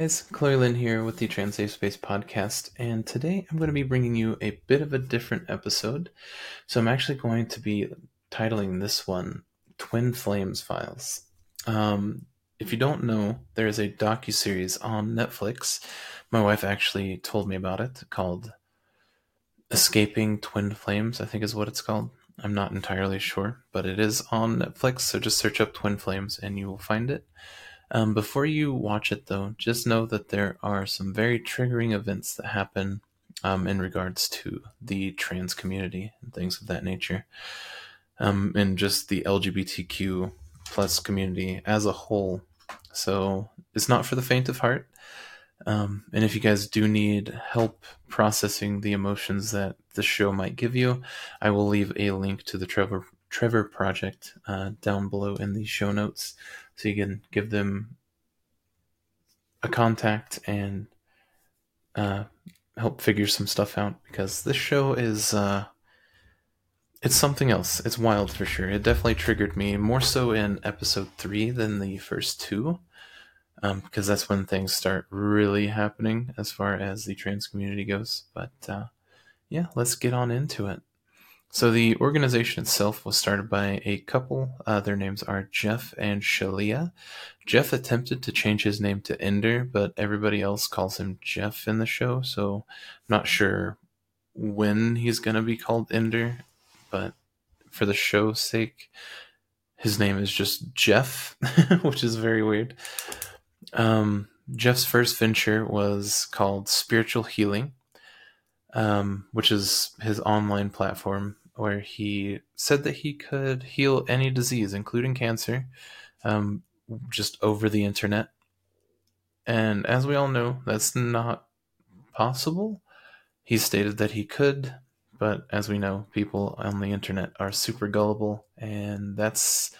guys, Chloe Lynn here with the Trans Safe Space podcast, and today I'm going to be bringing you a bit of a different episode. So I'm actually going to be titling this one "Twin Flames Files." Um, if you don't know, there is a docu series on Netflix. My wife actually told me about it, called "Escaping Twin Flames." I think is what it's called. I'm not entirely sure, but it is on Netflix. So just search up "Twin Flames" and you will find it. Um, before you watch it, though, just know that there are some very triggering events that happen um, in regards to the trans community and things of that nature, um, and just the LGBTQ plus community as a whole. So it's not for the faint of heart. Um, and if you guys do need help processing the emotions that the show might give you, I will leave a link to the Trevor Trevor Project uh, down below in the show notes so you can give them a contact and uh, help figure some stuff out because this show is uh, it's something else. It's wild for sure. It definitely triggered me more so in episode three than the first two, um, because that's when things start really happening as far as the trans community goes. But uh, yeah, let's get on into it. So the organization itself was started by a couple. Uh, their names are Jeff and Shaleia. Jeff attempted to change his name to Ender, but everybody else calls him Jeff in the show. So I'm not sure when he's going to be called Ender, but for the show's sake, his name is just Jeff, which is very weird. Um, Jeff's first venture was called Spiritual Healing, um, which is his online platform where he said that he could heal any disease, including cancer, um, just over the internet. And as we all know, that's not possible. He stated that he could, but as we know, people on the internet are super gullible, and that's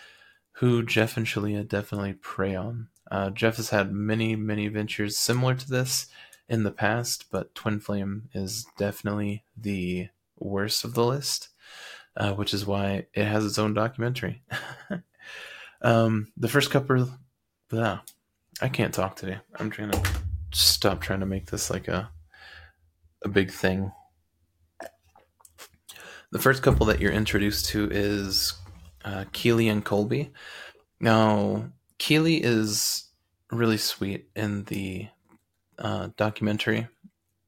who Jeff and Shaleia definitely prey on. Uh, Jeff has had many, many ventures similar to this in the past, but Twin Flame is definitely the worst of the list uh, which is why it has its own documentary. um, the first couple, yeah, I can't talk today. I'm trying to stop trying to make this like a a big thing. The first couple that you're introduced to is uh, Keely and Colby. Now, Keely is really sweet in the uh, documentary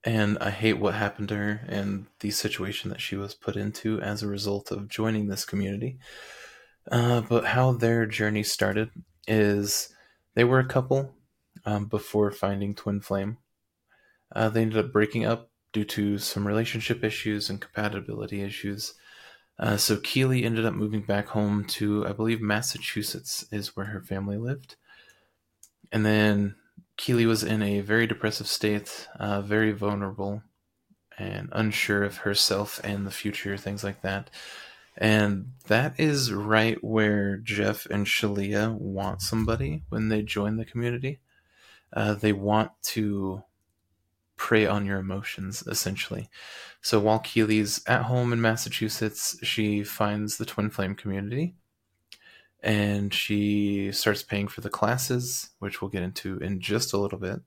and I hate what happened to her and the situation that she was put into as a result of joining this community. Uh, but how their journey started is they were a couple um, before finding Twin Flame. Uh, they ended up breaking up due to some relationship issues and compatibility issues. Uh, so Keely ended up moving back home to, I believe, Massachusetts is where her family lived. And then Keely was in a very depressive state, uh, very vulnerable, and unsure of herself and the future, things like that. And that is right where Jeff and Shaleia want somebody when they join the community. Uh, they want to prey on your emotions, essentially. So while Keely's at home in Massachusetts, she finds the Twin Flame community and she starts paying for the classes, which we'll get into in just a little bit.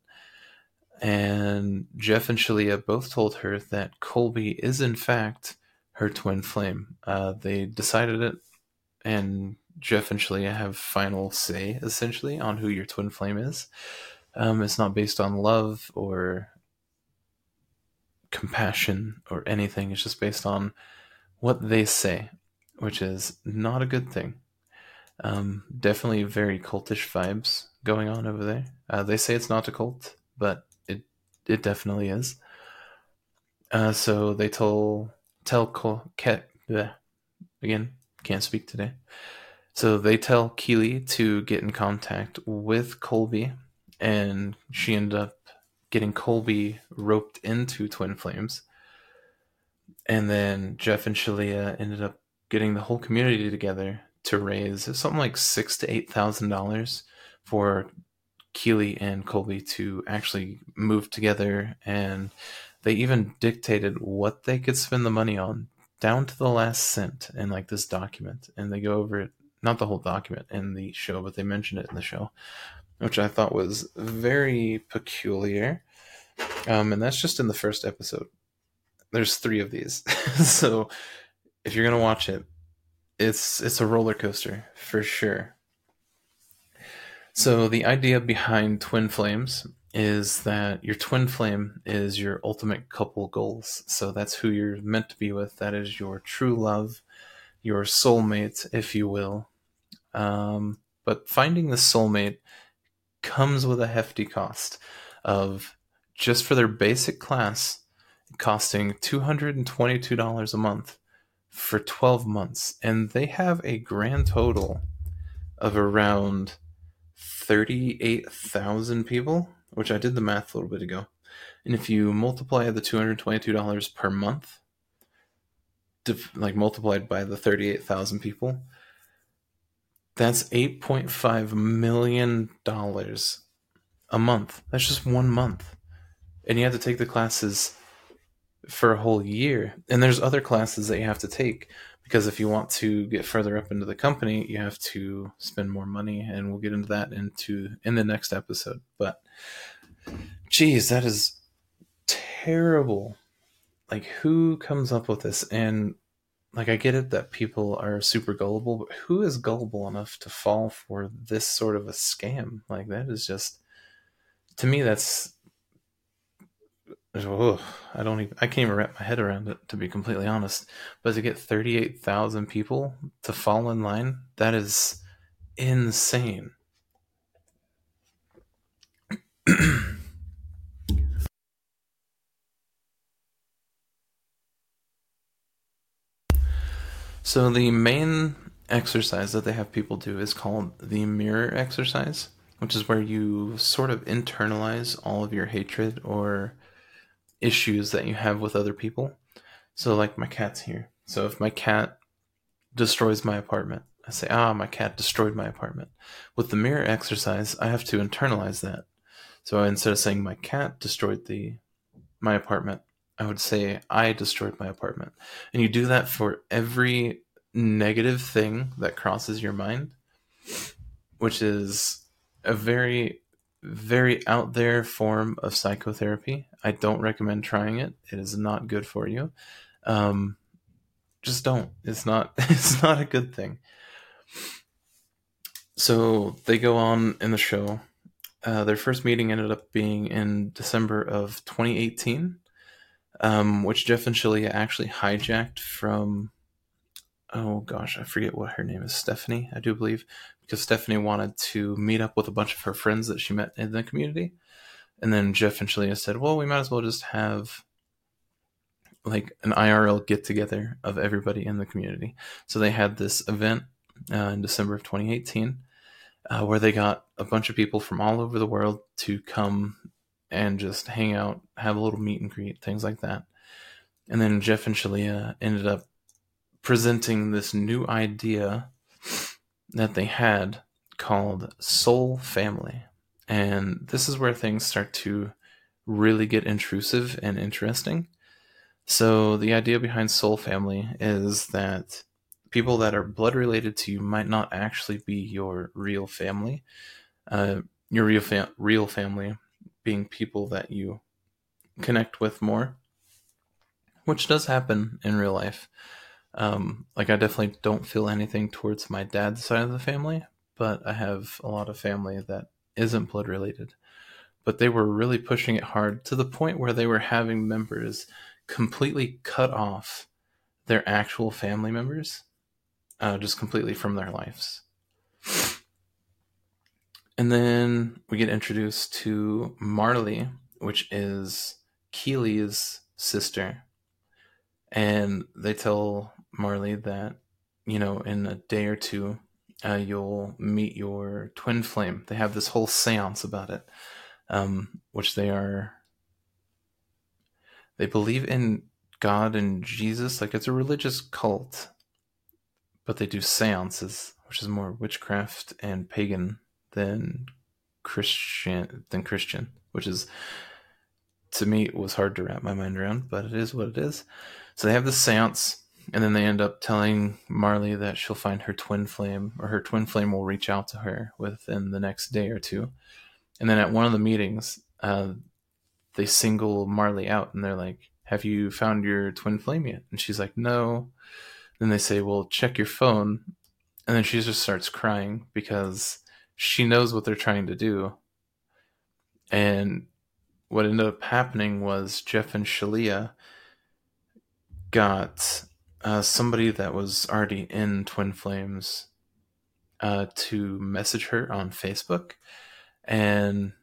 And Jeff and Shaleia both told her that Colby is, in fact, her twin flame. Uh, they decided it, and Jeff and Shaleia have final say, essentially, on who your twin flame is. Um, it's not based on love or compassion or anything, it's just based on what they say, which is not a good thing. Um, definitely very cultish vibes going on over there. Uh, they say it's not a cult, but it it definitely is. Uh, so they tell tell Col- Ke- bleh, again can't speak today. So they tell Keely to get in contact with Colby, and she ended up getting Colby roped into Twin Flames. And then Jeff and Shaleia ended up getting the whole community together to raise something like six to eight thousand dollars for Keely and Colby to actually move together, and they even dictated what they could spend the money on down to the last cent in like this document, and they go over it. Not the whole document in the show, but they mentioned it in the show. which I thought was very peculiar. Um, and that's just in the first episode. There's three of these, so if you're gonna watch it, it's it's a roller coaster for sure. So the idea behind twin flames is that your twin flame is your ultimate couple goals. So that's who you're meant to be with. That is your true love, your soulmate, if you will. Um, but finding the soulmate comes with a hefty cost of just for their basic class costing $222 a month for 12 months. And they have a grand total of around 38,000 people, which I did the math a little bit ago. And if you multiply the $222 per month, like multiplied by the 38,000 people, that's $8.5 million a month. That's just one month. And you have to take the classes for a whole year. And there's other classes that you have to take because if you want to get further up into the company, you have to spend more money and we'll get into that into in the next episode. But geez, that is terrible. Like who comes up with this and like I get it that people are super gullible, but who is gullible enough to fall for this sort of a scam? Like that is just to me that's oh, I don't even I can't even wrap my head around it to be completely honest. But to get 38,000 people to fall in line, that is insane. So the main exercise that they have people do is called the mirror exercise, which is where you sort of internalize all of your hatred or issues that you have with other people. So like my cat's here. So if my cat destroys my apartment, I say, "Ah, my cat destroyed my apartment." With the mirror exercise, I have to internalize that. So instead of saying my cat destroyed the my apartment, I would say I destroyed my apartment. And you do that for every negative thing that crosses your mind, which is a very, very out there form of psychotherapy. I don't recommend trying it. It is not good for you. Um, just don't. It's not. It's not a good thing. So they go on in the show. Uh, their first meeting ended up being in December of 2018 um, which Jeff and Shaleia actually hijacked from. Oh gosh, I forget what her name is. Stephanie, I do believe, because Stephanie wanted to meet up with a bunch of her friends that she met in the community, and then Jeff and Shaleia said, "Well, we might as well just have." like an IRL get together of everybody in the community. So they had this event uh, in December of 2018 uh, where they got a bunch of people from all over the world to come and just hang out, have a little meet and greet, things like that. And then Jeff and Shaleia ended up presenting this new idea that they had called Soul Family. And this is where things start to really get intrusive and interesting. So, the idea behind Soul Family is that people that are blood related to you might not actually be your real family. Uh, your real, real family being people that you connect with more, which does happen in real life. Um, like, I definitely don't feel anything towards my dad's side of the family, but I have a lot of family that isn't blood related. But they were really pushing it hard to the point where they were having members completely cut off their actual family members, uh, just completely from their lives. And then we get introduced to Marley, which is Keely's sister. And they tell Marley that, you know, in a day or two, uh, you'll meet your twin flame. They have this whole seance about it, um, which they are. They believe in God and Jesus. Like it's a religious cult, but they do seances, which is more witchcraft and pagan than Christian than Christian, which is to me was hard to wrap my mind around, but it is what it is. So they have the seance, and then they end up telling Marley that she'll find her twin flame, or her twin flame will reach out to her within the next day or two. And then at one of the meetings, uh, they single Marley out, and they're like, "Have you found your twin flame yet?" And she's like, "No." Then they say, "Well, check your phone," and then she just starts crying because she knows what they're trying to do. And what ended up happening was Jeff and Shaleia got uh, somebody that was already in Twin Flames uh, to message her on Facebook, and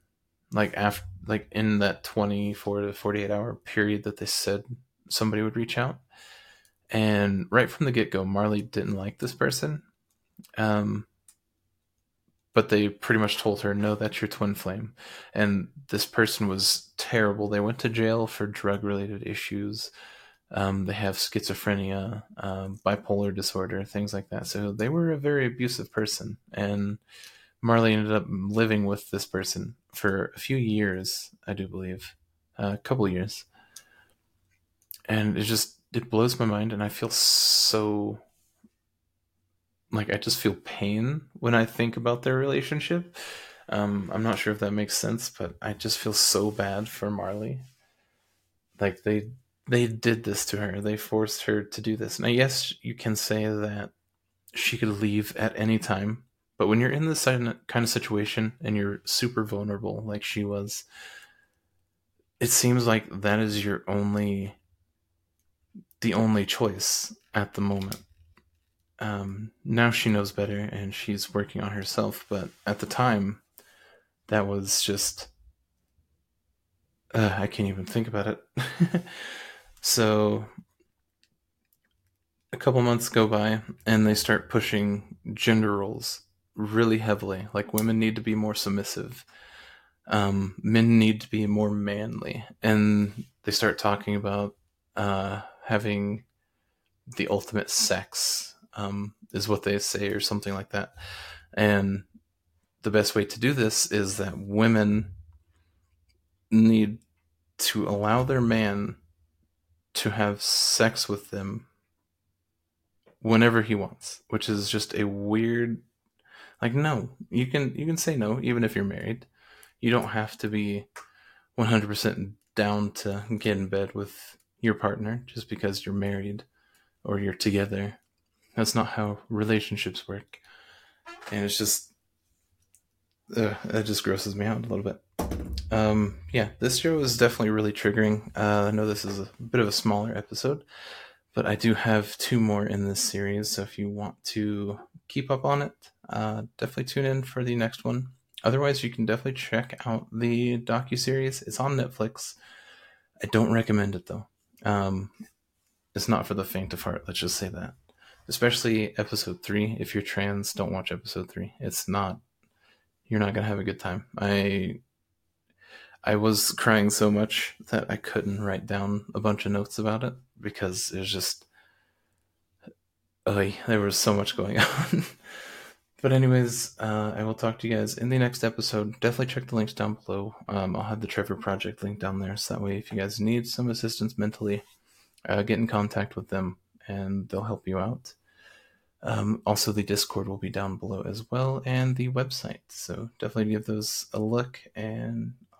like after like in that 24 to 48 hour period that they said somebody would reach out. And right from the get-go marley didn't like this person um, but they pretty much told her no that's your twin flame. And this person was terrible. They went to jail for drug related issues um, they have schizophrenia um, bipolar disorder things like that so they were a very abusive person and marley ended up living with this person for a few years i do believe a couple years and it just it blows my mind and i feel so like I just feel pain when I think about their relationship. Um, I'm not sure if that makes sense, but I just feel so bad for Marley. Like they they did this to her. They forced her to do this. Now, yes, you can say that she could leave at any time, but when you're in this kind of situation and you're super vulnerable, like she was, it seems like that is your only the only choice at the moment um, now she knows better and she's working on herself. But at the time, that was just uh, I can't even think about it. so a couple months go by and they start pushing gender roles really heavily. Like women need to be more submissive. Um, men need to be more manly, and they start talking about uh, having the ultimate sex um, is what they say, or something like that. And the best way to do this is that women need to allow their man to have sex with them whenever he wants, which is just a weird like no, you can you can say no even if you're married. You don't have to be 100% down to get in bed with your partner just because you're married or you're together. That's not how relationships work. And it's just, uh, it just grosses me out a little bit. Um, yeah, this show is definitely really triggering. Uh, I know this is a bit of a smaller episode, but I do have two more in this series. So if you want to keep up on it, uh, definitely tune in for the next one. Otherwise, you can definitely check out the docu series. It's on Netflix. I don't recommend it though. Um, it's not for the faint of heart. Let's just say that especially episode three. If you're trans, don't watch episode three. It's not. You're not gonna have a good time. I. I was crying so much that I couldn't write down a bunch of notes about it because it was just. Oh, there was so much going on. but anyways, uh, I will talk to you guys in the next episode. Definitely check the links down below. Um, I'll have the Trevor Project link down there, so that way, if you guys need some assistance mentally, uh, get in contact with them and they'll help you out. Um, also, the Discord will be down below as well, and the website. So definitely give those a look, and